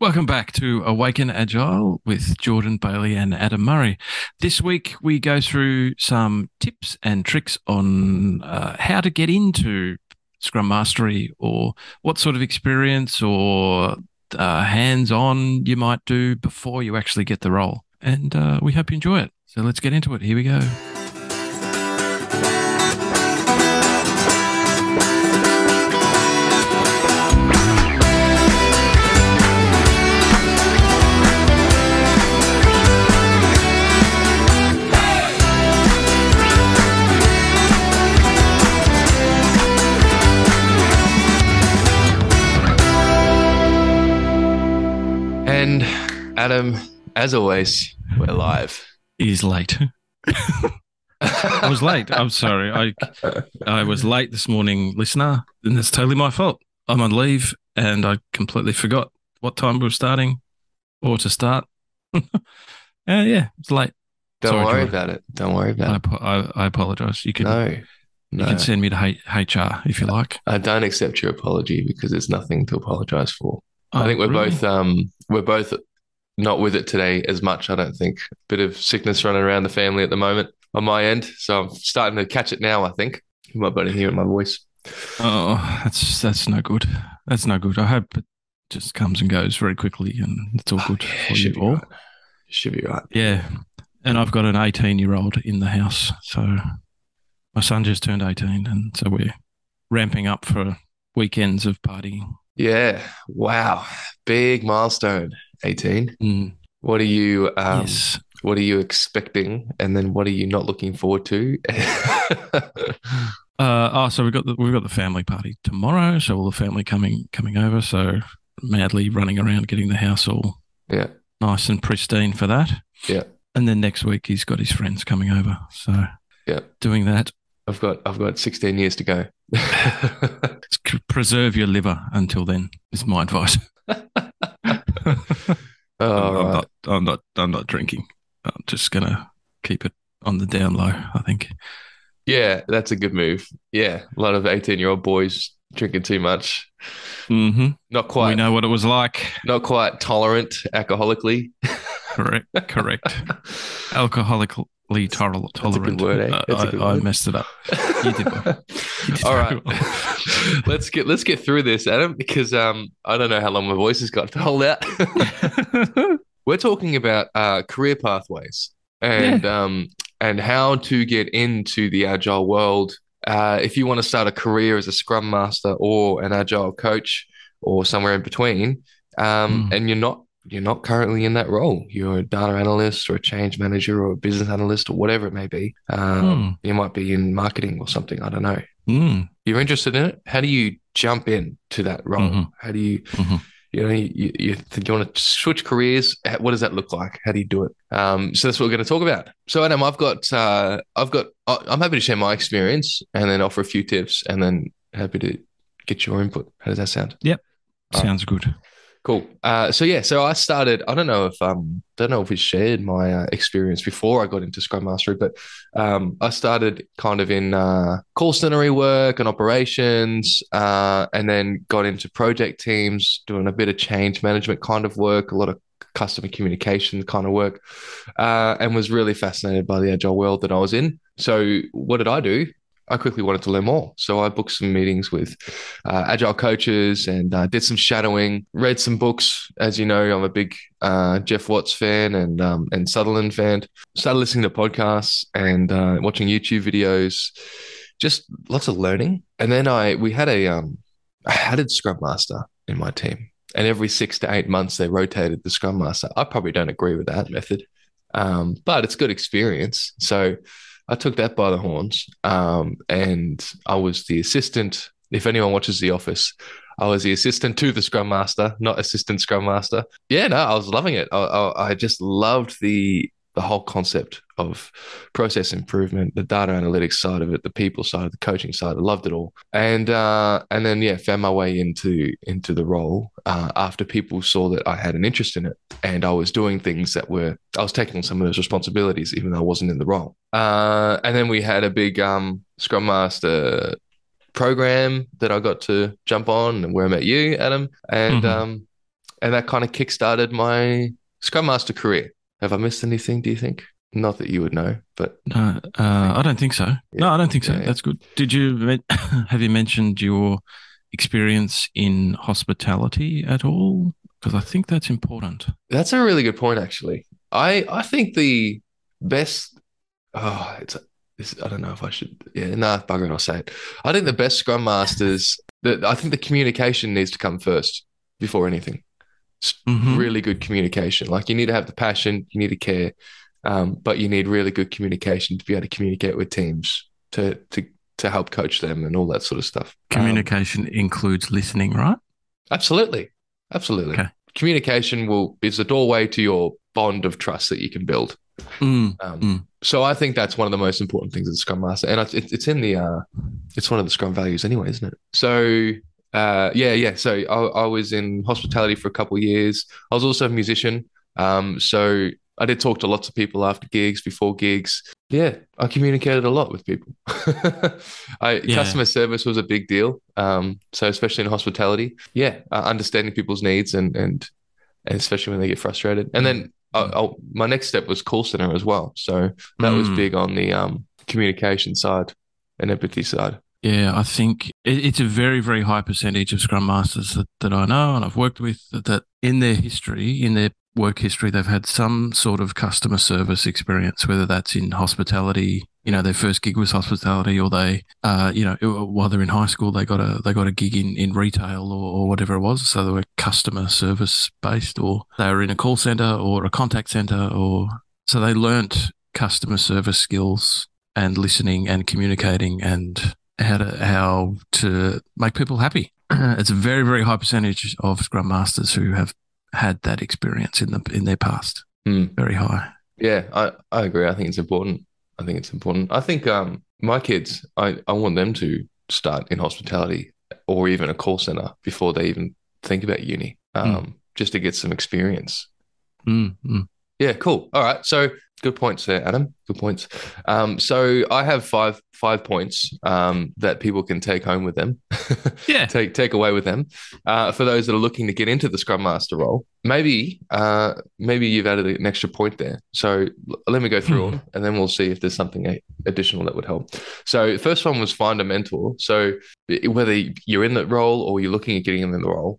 Welcome back to Awaken Agile with Jordan Bailey and Adam Murray. This week we go through some tips and tricks on uh, how to get into Scrum Mastery or what sort of experience or uh, hands on you might do before you actually get the role. And uh, we hope you enjoy it. So let's get into it. Here we go. And Adam, as always, we're live. He's late. I was late. I'm sorry. I I was late this morning, listener, and it's totally my fault. I'm on leave and I completely forgot what time we were starting or to start. uh, yeah, it's late. Don't Sorry, worry Jordan. about it. Don't worry I, about it. I, I apologize. You can No, you can send me to H- HR if you like. I don't accept your apology because there's nothing to apologize for. I Oh, think we're really? both um we're both not with it today as much. I don't think. Bit of sickness running around the family at the moment on my end, so I'm starting to catch it now. I think you might be able to hear it in my voice. Oh, that's that's no good. That's no good. I hope it just comes and goes very quickly, and it's all good Oh, Yeah, for you all. right. Should be right. Yeah. And I've got an 18 year old in the house. So my son just turned 18. And so we're ramping up for weekends of partying. Yeah. Wow. Big milestone. 18. Mm, What are you um yes. what are you expecting and then what are you not looking forward to? Uh, oh, so we've got the, we've got the family party tomorrow. So all the family coming coming over. So madly running around getting the house all yeah. nice and pristine for that. Yeah. And then next week he's got his friends coming over. So Yeah. doing that. I've got I've got 16 years to go. Preserve your liver until then is my advice. All I'm right. not. I'm not. I'm not drinking. I'm just gonna keep it on the down low. I think. Yeah, that's a good move. Yeah, a lot of 18 year old boys drinking too much. Mm-hmm. Not quite. We know what it was like. not quite tolerant alcoholically. Correct. Correct. Alcoholically tol- That's a tolerant. good word, eh? Uh, That's a I, good I word. messed it up. You did well. You did All right. well. let's get let's get through this, Adam, because um I don't know how long my voice has got to hold out. We're talking about uh, career pathways and um, and how to get into the agile world. Uh, if you want to start a career as a Scrum Master or an agile coach or somewhere in between, um, Mm. and you're not you're not currently in that role, you're a data analyst or a change manager or a business analyst or whatever it may be. Um, You might be in marketing or something. I don't know. Mm. You're interested in it. How do you jump in to that role? Mhm. How do you Mhm. you know, you, you, think you want to switch careers. What does that look like? How do you do it? Um, so that's what we're going to talk about. So Adam, I've got, uh, I've got, I'm happy to share my experience and then offer a few tips, and then happy to get your input. How does that sound? Yep. Sounds good. Cool. Uh, so yeah, so I started. I don't know if um, don't know if we shared my uh, experience before I got into Scrum Mastery, but um, I started kind of in uh, call center work and operations, uh, and then got into project teams, doing a bit of change management kind of work, a lot of customer communication kind of work, uh, and was really fascinated by the agile world that I was in. So what did I do? I quickly wanted to learn more. So I booked some meetings with uh, agile coaches and uh, did some shadowing, read some books. As you know, I'm a big uh, Geoff Watts fan and um, and Sutherland fan. Started listening to podcasts and uh, watching YouTube videos, just lots of learning. And then I we had a um, I had a Scrum Master in my team, and every six to eight months they rotated the Scrum Master. I probably don't agree with that method, um, but it's good experience. So I took that by the horns, um, and I was the assistant. If anyone watches The Office, I was the assistant to the Scrum Master, not assistant Scrum Master. Yeah, no, I was loving it. I, I, I just loved the the whole concept of process improvement, the data analytics side of it, the people side, the coaching side. I loved it all, and uh, and then yeah, found my way into into the role uh, after people saw that I had an interest in it, and I was doing things that were I was taking on some of those responsibilities, even though I wasn't in the role. Uh, and then we had a big um, Scrum Master program that I got to jump on, and where I met you, Adam, and Mhm. um, and that kind of kickstarted my Scrum Master career. Have I missed anything? Do you think? Not that you would know, but No, uh, I don't think so. No, I don't think so. Yeah, yeah. That's good. Did you have you mentioned your experience in hospitality at all? Because I think that's important. That's a really good point, actually. I I think the best. Oh, it's. it's I don't know if I should. Yeah, nah, bugger it. I'll say it. I think the best Scrum Masters. The, I think the communication needs to come first before anything. Mhm. Really good communication. Like you need to have the passion, you need to care, um, but you need really good communication to be able to communicate with teams to to to help coach them and all that sort of stuff. Um, Communication includes listening, right? Absolutely. Absolutely. Okay. Communication will is the doorway to your bond of trust that you can build. Mm. Um, Mm. So I think that's one of the most important things as a Scrum Master, and it's, it's in the uh, it's one of the Scrum values anyway, isn't it? So uh, yeah, yeah. So I, I was in hospitality for a couple of years. I was also a musician, um, so I did talk to lots of people after gigs, before gigs. Yeah, I communicated a lot with people. I, Yeah. Customer service was a big deal. Um, so especially in hospitality, yeah, uh, understanding people's needs and and and especially when they get frustrated. And then I, I, my next step was call center as well. So that was Mm. big on the um, communication side and empathy side. Yeah, I think it, it's a very, very high percentage of Scrum Masters that, that I know and I've worked with that, that in their history, in their work history, they've had some sort of customer service experience, whether that's in hospitality, you know, their first gig was hospitality, or they, uh, you know, while they're in high school, they got a they got a gig in in retail or, or whatever it was, so they were customer service based, or they were in a call center or a contact center, or so they learnt customer service skills and listening and communicating and how to how to make people happy. it's a very very high percentage of Scrum Masters who have had that experience in the in their past. Hmm. Very high. Yeah, I, I agree. I think it's important. I think it's important. I think um, my kids, I, I want them to start in hospitality or even a call center before they even think about uni, um, just to get some experience. Mm, mm. Yeah, cool. All right. So good points there, Adam. Good points. Um, so I have five five points um, that people can take home with them. Yeah. take take away with them. Uh, for those that are looking to get into the Scrum Master role, maybe uh, maybe you've added an extra point there. So l- let me go through them, and then we'll see if there's something additional that would help. So the first one was find a mentor. So whether you're in that role or you're looking at getting in the role,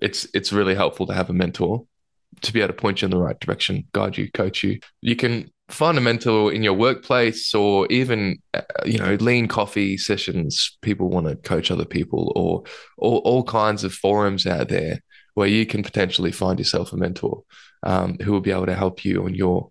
it's it's really helpful to have a mentor to be able to point you in the right direction, guide you, coach you. You can find a mentor in your workplace or even uh, you know lean coffee sessions. People want to coach other people or, or all kinds of forums out there where you can potentially find yourself a mentor um, who will be able to help you on your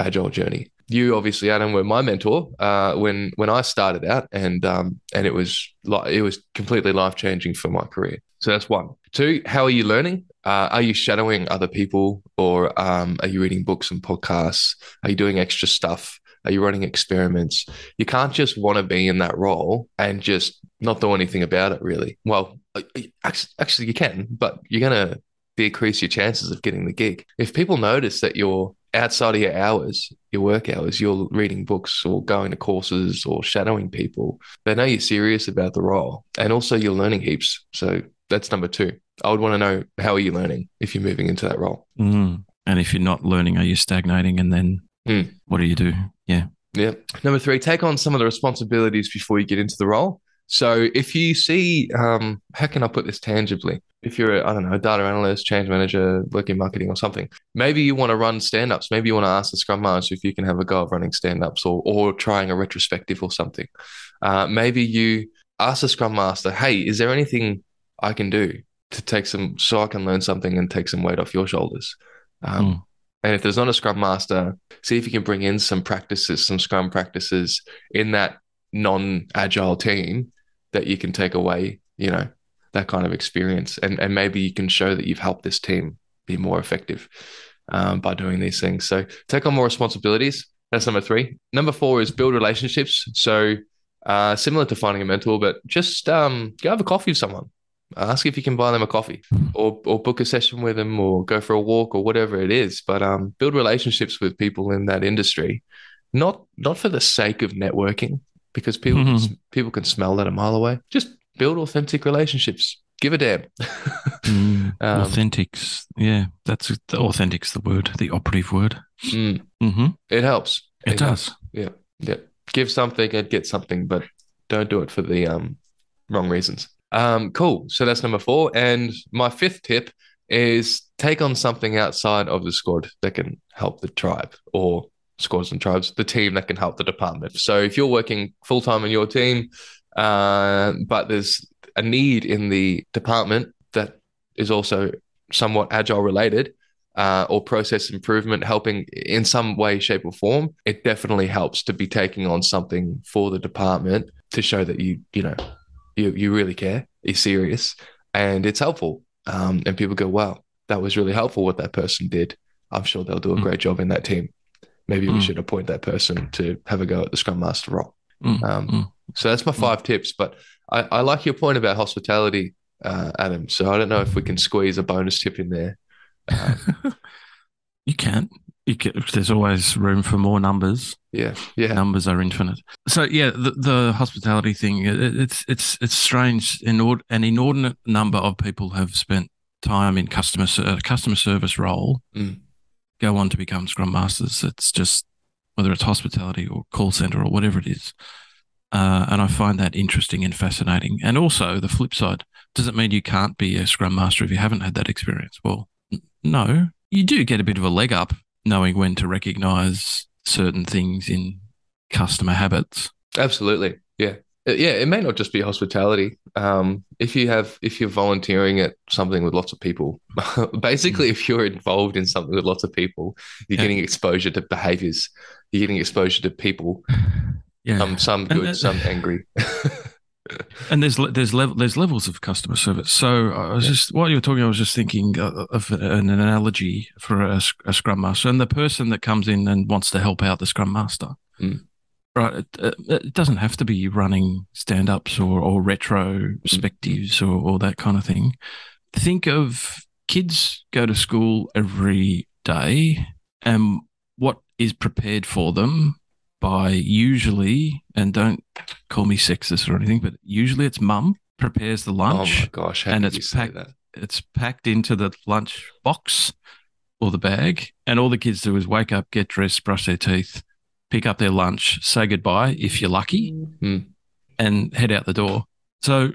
agile journey. You obviously adam were my mentor uh, when when i started out and um, and it was like it was completely life changing for my career. So that's one. Two how are you learning uh, are you shadowing other people or um, are you reading books and podcasts are you doing extra stuff? Are you running experiments? You can't just want to be in that role and just not do anything about it, really. Well, uh, actually, actually you can, but you're going to decrease your chances of getting the gig. If people notice that you're outside of your hours, your work hours, you're reading books or going to courses or shadowing people, they know you're serious about the role. And also you're learning heaps. So that's number two. I would want to know how are you learning if you're moving into that role? Mm. And if you're not learning, are you stagnating? And then Mm. what do you do? Yeah. Yeah. Number three, take on some of the responsibilities before you get into the role. So if you see, um, how can I put this tangibly? If you're, a, I don't know, a data analyst, change manager, working marketing or something, maybe you want to run stand-ups. Maybe you want to ask the scrum master if you can have a go of running stand-ups or, or trying a retrospective or something. Uh, maybe you ask the scrum master, hey, is there anything I can do to take some, so I can learn something and take some weight off your shoulders? Um, Mm. And if there's not a scrum master, see if you can bring in some practices, some scrum practices in that non-agile team that you can take away, you know, that kind of experience. And and maybe you can show that you've helped this team be more effective um, by doing these things. So take on more responsibilities. That's number three. Number four is build relationships. So uh, similar to finding a mentor, but just um, go have a coffee with someone. Ask if you can buy them a coffee or or book a session with them or go for a walk or whatever it is. But um, build relationships with people in that industry, not not for the sake of networking, because people can, Mhm. people can smell that a mile away. Just build authentic relationships. give a damn. Mm, Um, authentics. Yeah, that's the authentic's the word, the operative word. mm, hmm it helps. It, helps. does. Yeah, yeah. Give something and get something, but don't do it for the um wrong reasons. Um, cool. So that's number four. And my fifth tip is take on something outside of the squad that can help the tribe or squads and tribes, the team that can help the department. So if you're working full time in your team, uh, but there's a need in the department that is also somewhat agile related, uh, or process improvement helping in some way, shape, or form, it definitely helps to be taking on something for the department to show that you, you know, you you really care, you're serious, and it's helpful. Um, and people go, "Wow, that was really helpful what that person did." I'm sure they'll do a Mm. great job in that team. Maybe we Mm. should appoint that person to have a go at the Scrum Master role. Mm, Um, mm. So that's my five tips. But I, I like your point about hospitality, uh, Adam. So I don't know if we can squeeze a bonus tip in there. Um, you can. You can. There's always room for more numbers. yeah, yeah. Numbers are infinite. So yeah, the, the hospitality thing. It, it's it's it's strange. Inord- an inordinate number of people have spent time in customer ser- customer service role, Mm. go on to become scrum masters. It's just whether it's hospitality or call center or whatever it is. Uh, and I find that interesting and fascinating. And also the flip side, does it mean you can't be a scrum master if you haven't had that experience? Well, n- no, you do get a bit of a leg up knowing when to recognize certain things in customer habits. Absolutely. Yeah. Uh, Yeah, it may not just be hospitality. Um, if you have, if you're volunteering at something with lots of people, basically, if you're involved in something with lots of people, you're Yeah. getting exposure to behaviors. You're getting exposure to people. Yeah. Um, some good, that- some angry. And there's there's level there's levels of customer service. So I was Yeah. just while you were talking, I was just thinking uh, of an analogy for a, a scrum master and the person that comes in and wants to help out the scrum master. Mm. Right, it, it doesn't have to be running stand ups or, or retrospectives or, or that kind of thing. Think of kids go to school every day and what is prepared for them by usually, and don't call me sexist or anything, but usually it's mum prepares the oh lunch my gosh! And it's packed- it's packed into the lunch box or the bag, and all the kids do is wake up, get dressed, brush their teeth, pick up their lunch, say goodbye if you're lucky, Mm. and head out the door. So,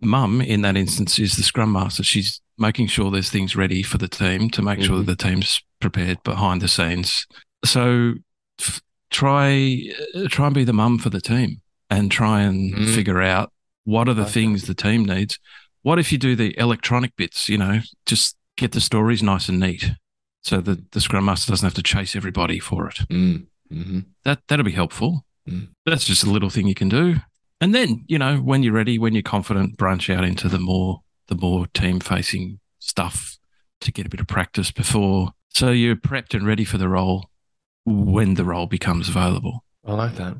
mum in that instance is the scrum master. She's making sure there's things ready for the team to make sure Mhm. that the team's prepared behind the scenes. So, f- try uh, try and be the mum for the team, and try and Mm. figure out what are the Okay. things the team needs. What if you do the electronic bits? You know, just get the stories nice and neat, so that the scrum master doesn't have to chase everybody for it. Mm. hmm That that'll be helpful. Mm. That's just a little thing you can do. And then, you know, when you're ready, when you're confident, branch out into the more the more team facing stuff to get a bit of practice before so you're prepped and ready for the role when the role becomes available. I like that.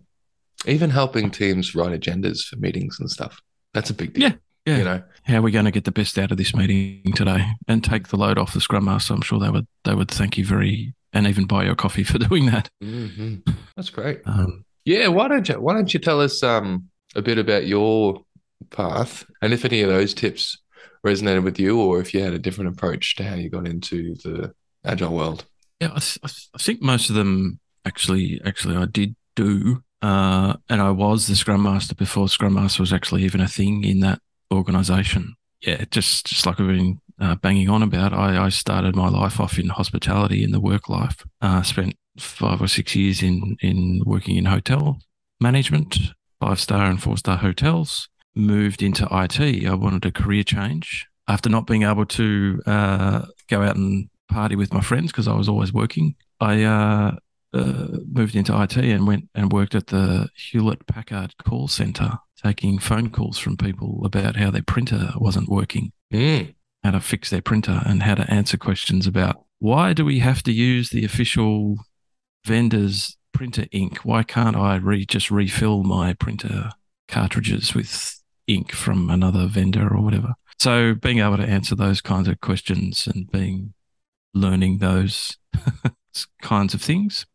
Even helping teams write agendas for meetings and stuff. That's a big deal. Yeah, yeah. You know. How are we going to get the best out of this meeting today and take the load off the scrum master? I'm sure they would they would thank you very and even buy your coffee for doing that. hmm That's great. Um, Yeah, why don't you why don't you tell us um a bit about your path and if any of those tips resonated with you or if you had a different approach to how you got into the agile world. Yeah, I, I think most of them actually, actually, I did do, uh, and I was the Scrum Master before Scrum Master was actually even a thing in that organisation. Yeah, just just like we've been uh, banging on about, I, I started my life off in hospitality in the work life. Uh, spent five or six years in in working in hotel management, five star and four star hotels. Moved into IT. I wanted a career change after not being able to uh, go out and party with my friends because I was always working. I uh, uh, moved into IT and went and worked at the Hewlett Packard call center, taking phone calls from people about how their printer wasn't working, Mm. how to fix their printer, and how to answer questions about why do we have to use the official vendor's printer ink? Why can't I re- just refill my printer cartridges with ink from another vendor or whatever? So being able to answer those kinds of questions and being learning those kinds of things.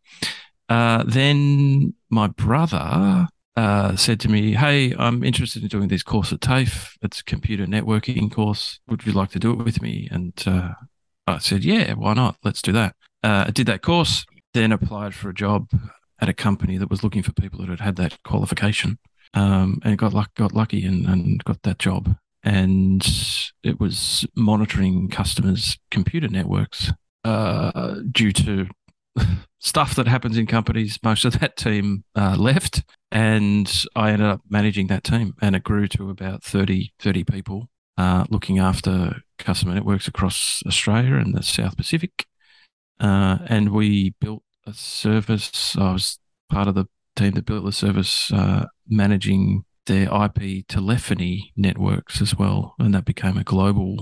Uh, then my brother uh, said to me, Hey, I'm interested in doing this course at TAFE. It's a computer networking course. Would you like to do it with me? And uh, I said, Yeah, why not? Let's do that. Uh, I did that course, then applied for a job at a company that was looking for people that had had that qualification um, and got, luck, got lucky and, and got that job. And it was monitoring customers' computer networks uh, due to stuff that happens in companies. Most of that team uh, left, and I ended up managing that team, and it grew to about 30, 30 people uh, looking after customer networks across Australia and the South Pacific. Uh, and we built a service. I was part of the team that built the service uh, managing their IP telephony networks as well. And that became a global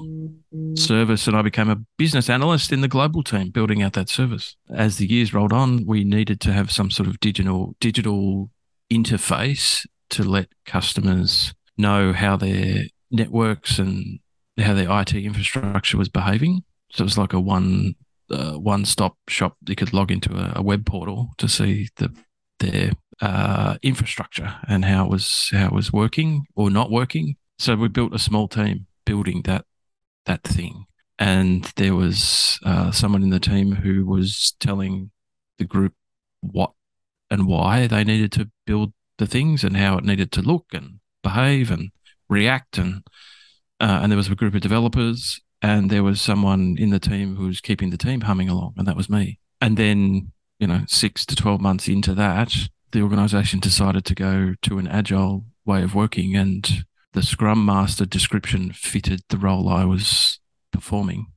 service. And I became a business analyst in the global team building out that service. As the years rolled on, we needed to have some sort of digital digital interface to let customers know how their networks and how their IT infrastructure was behaving. So it was like a one uh, one stop shop. You could log into a, a web portal to see the their uh, infrastructure and how it was how it was working or not working. So we built a small team building that that thing, and there was uh, someone in the team who was telling the group what and why they needed to build the things and how it needed to look and behave and react and uh, and there was a group of developers and there was someone in the team who was keeping the team humming along and that was me and then you know six to 12 months into that the organization decided to go to an agile way of working and the scrum master description fitted the role i was performing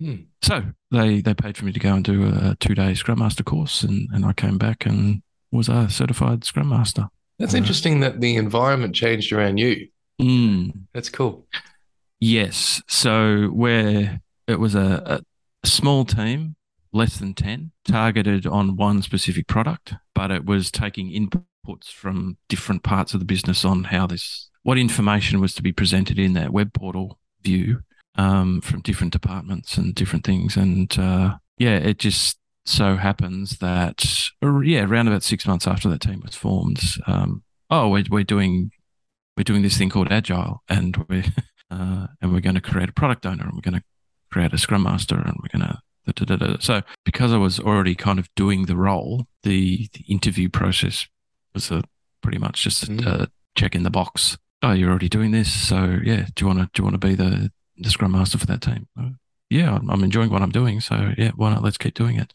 Hmm. so they they paid for me to go and do a two day scrum master course and, and i came back and was a certified scrum master That's Uh, interesting that the environment changed around you. Mm. That's cool. Yes. So where it was a, a small team, less than 10, targeted on one specific product, but it was taking inputs from different parts of the business on how this, what information was to be presented in that web portal view um, from different departments and different things. And uh, yeah, it just so happens that, yeah, around about six months after that team was formed, um, oh, we're, we're doing we're doing this thing called agile and we're uh, and we're going to create a product owner and we're going to create a scrum master and we're going to. So because i was already kind of doing the role the, the interview process was a pretty much just a, Mm. a check in the box oh you're already doing this so yeah do you want to do you want to be the the scrum master for that team "Oh, yeah I'm, I'm enjoying what i'm doing so yeah why not let's keep doing it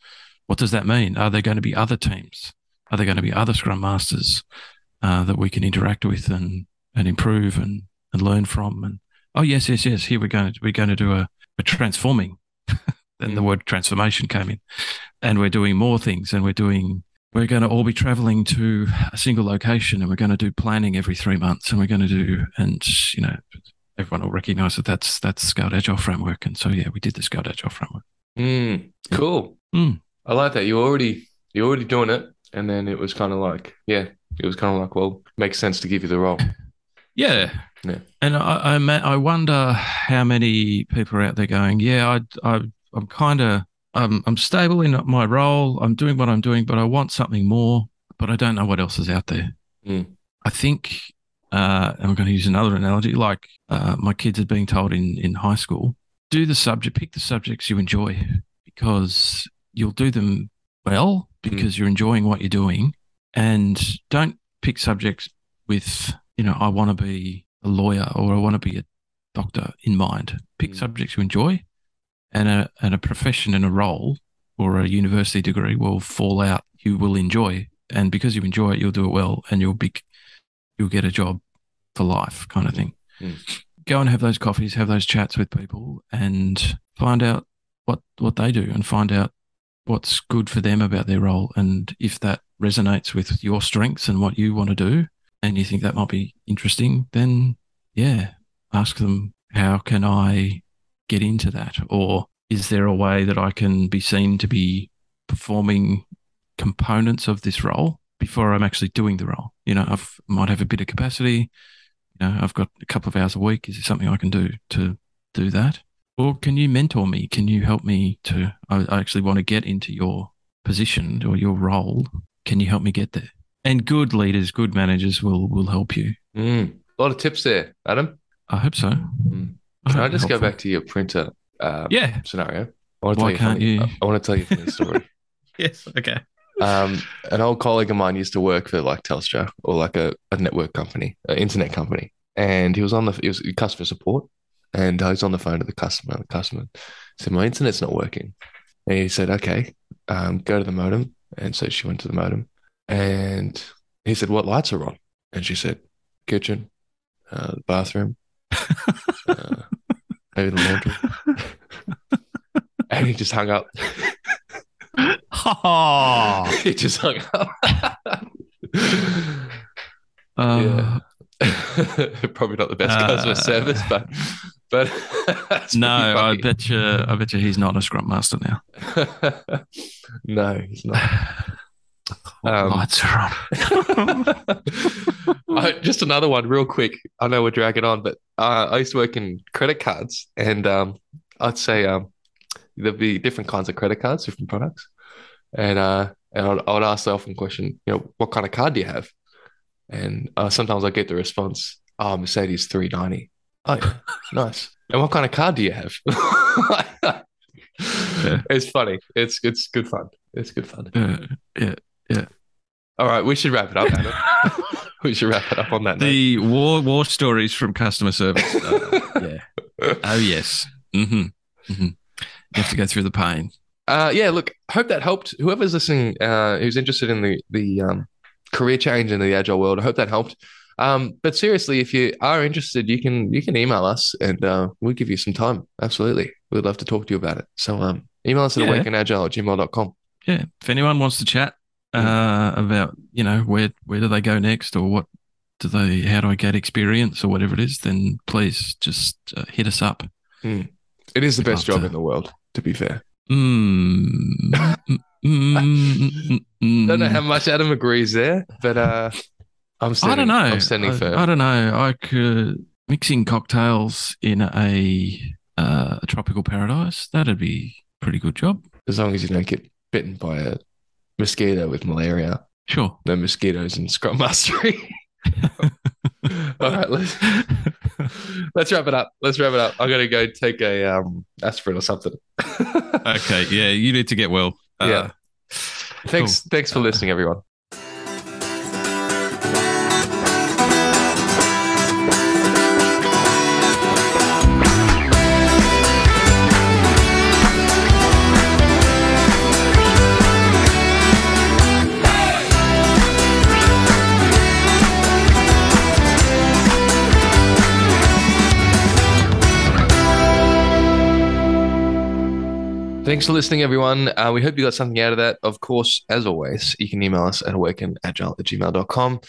what does that mean are there going to be other teams are there going to be other scrum masters uh, that we can interact with and and improve and, and learn from. And oh yes, yes, yes. Here we're going to we're going to do a, a transforming. Then the Mm. word transformation came in, and we're doing more things. And we're doing we're going to all be traveling to a single location, and we're going to do planning every three months, and we're going to do and you know everyone will recognize that that's that's Scaled Agile framework. And so yeah, we did the Scaled Agile framework. Mm, cool. Mm. I like that. You're already you're already doing it, and then it was kind of like, yeah, it was kind of like, well, makes sense to give you the role. Yeah. Yeah. And I, I, ma- I wonder how many people are out there going, yeah, I, I, I'm kind of, I'm, I'm stable in my role. I'm doing what I'm doing, but I want something more, but I don't know what else is out there. Mm. I think, uh, I'm going to use another analogy, like uh, my kids are being told in, in high school, do the subject, pick the subjects you enjoy because you'll do them well because you're enjoying what you're doing and don't pick subjects with you know i want to be a lawyer or i want to be a doctor in mind pick Mm. subjects you enjoy and a and a profession and a role or a university degree will fall out you will enjoy. And because you enjoy it you'll do it well and you'll be you'll get a job for life kind of thing. Mm. go and have those coffees have those chats with people and find out what what they do and find out what's good for them about their role. And if that resonates with your strengths and what you want to do and you think that might be interesting then yeah ask them how can i get into that or is there a way that i can be seen to be performing components of this role before i'm actually doing the role you know i might have a bit of capacity you know i've got a couple of hours a week is there something i can do to do that or can you mentor me? Can you help me to? I, I actually want to get into your position or your role. Can you help me get there? And good leaders, good managers will will help you. Mm. A lot of tips there, Adam. I hope so. I Can I hope just go back to your printer um, Yeah. scenario? I want to Why tell you. a can't funny- you? I want to tell you a funny story. Yes. Okay. um, an old colleague of mine used to work for like Telstra or like a, a network company, an internet company, and he was on the he was customer support, and I was on the phone to the customer. The customer said, "My internet's not working," and he said, "Okay, um, go to the modem." And so she went to the modem, and he said, "What lights are on?" And she said, "Kitchen, uh, bathroom, uh, maybe the laundry." and he just hung up. Ha he just hung up. Uh, Probably not the best Uh, customer service, but but No, I bet you. I bet you he's not a scrum master now. no, he's not. Um, Lights are on. Uh, just another one, real quick. I know we're dragging on, but uh, I used to work in credit cards, and um, I'd say um, there'd be different kinds of credit cards, different products, and uh, and I'd, I would ask the often question, you know, what kind of card do you have? And uh, sometimes I get the response, "Oh, Mercedes 390." Oh, yeah, nice. And what kind of card do you have? It's funny. It's it's good fun. It's good fun. Yeah. All right, we should wrap it up, Adam. we should wrap it up on that note. The war war stories from customer service. Uh, yeah. Oh yes. Mm-hmm. hmm You have to go through the pain. Uh, yeah, look, hope that helped. Whoever's listening, uh, who's interested in the the um, career change in the agile world, I hope that helped. Um, but seriously, if you are interested, you can you can email us and uh, we'll give you some time. Absolutely, we'd love to talk to you about it. So um, email us at Yeah. awakenagile at gmail.com. Yeah. If anyone wants to chat uh, about, you know, where where do they go next, or what do they, how do I get experience, or whatever it is, then please just uh, hit us up. It is the We'd best job to. in the world, to be fair. Mm. Mm, mm, mm, Don't know mm. how much Adam agrees there, but uh, I'm I standing. don't know. I'm standing I, firm. I don't know. I could mixing cocktails in a, uh, a tropical paradise. That'd be a pretty good job. as long as you don't get bitten by a mosquito with malaria. Sure. No mosquitoes in Scrum Mastery. All right, let's let's wrap it up. Let's wrap it up. I'm gonna go take a um aspirin or something. okay. Yeah. You need to get well. Uh, Yeah. Thanks. Thanks for listening, everyone. Thanks for listening, everyone. Uh, we hope you got something out of that. Of course, as always, you can email us at awakenagile at gmail.com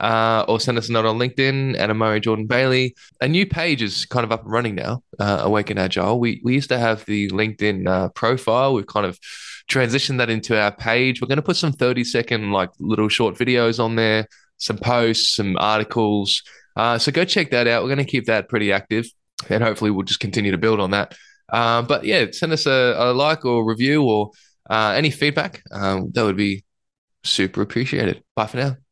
uh, or send us a note on LinkedIn, Adam Murray, Jordan Bailey. A new page is kind of up and running now, uh, Awaken Agile. We, we used to have the LinkedIn uh, profile. We've kind of transitioned that into our page. We're going to put some 30 second, like little short videos on there, some posts, some articles. Uh, so go check that out. We're going to keep that pretty active and hopefully we'll just continue to build on that. Um, but yeah, send us a, a like or review or uh, any feedback. Um, that would be super appreciated. Bye for now.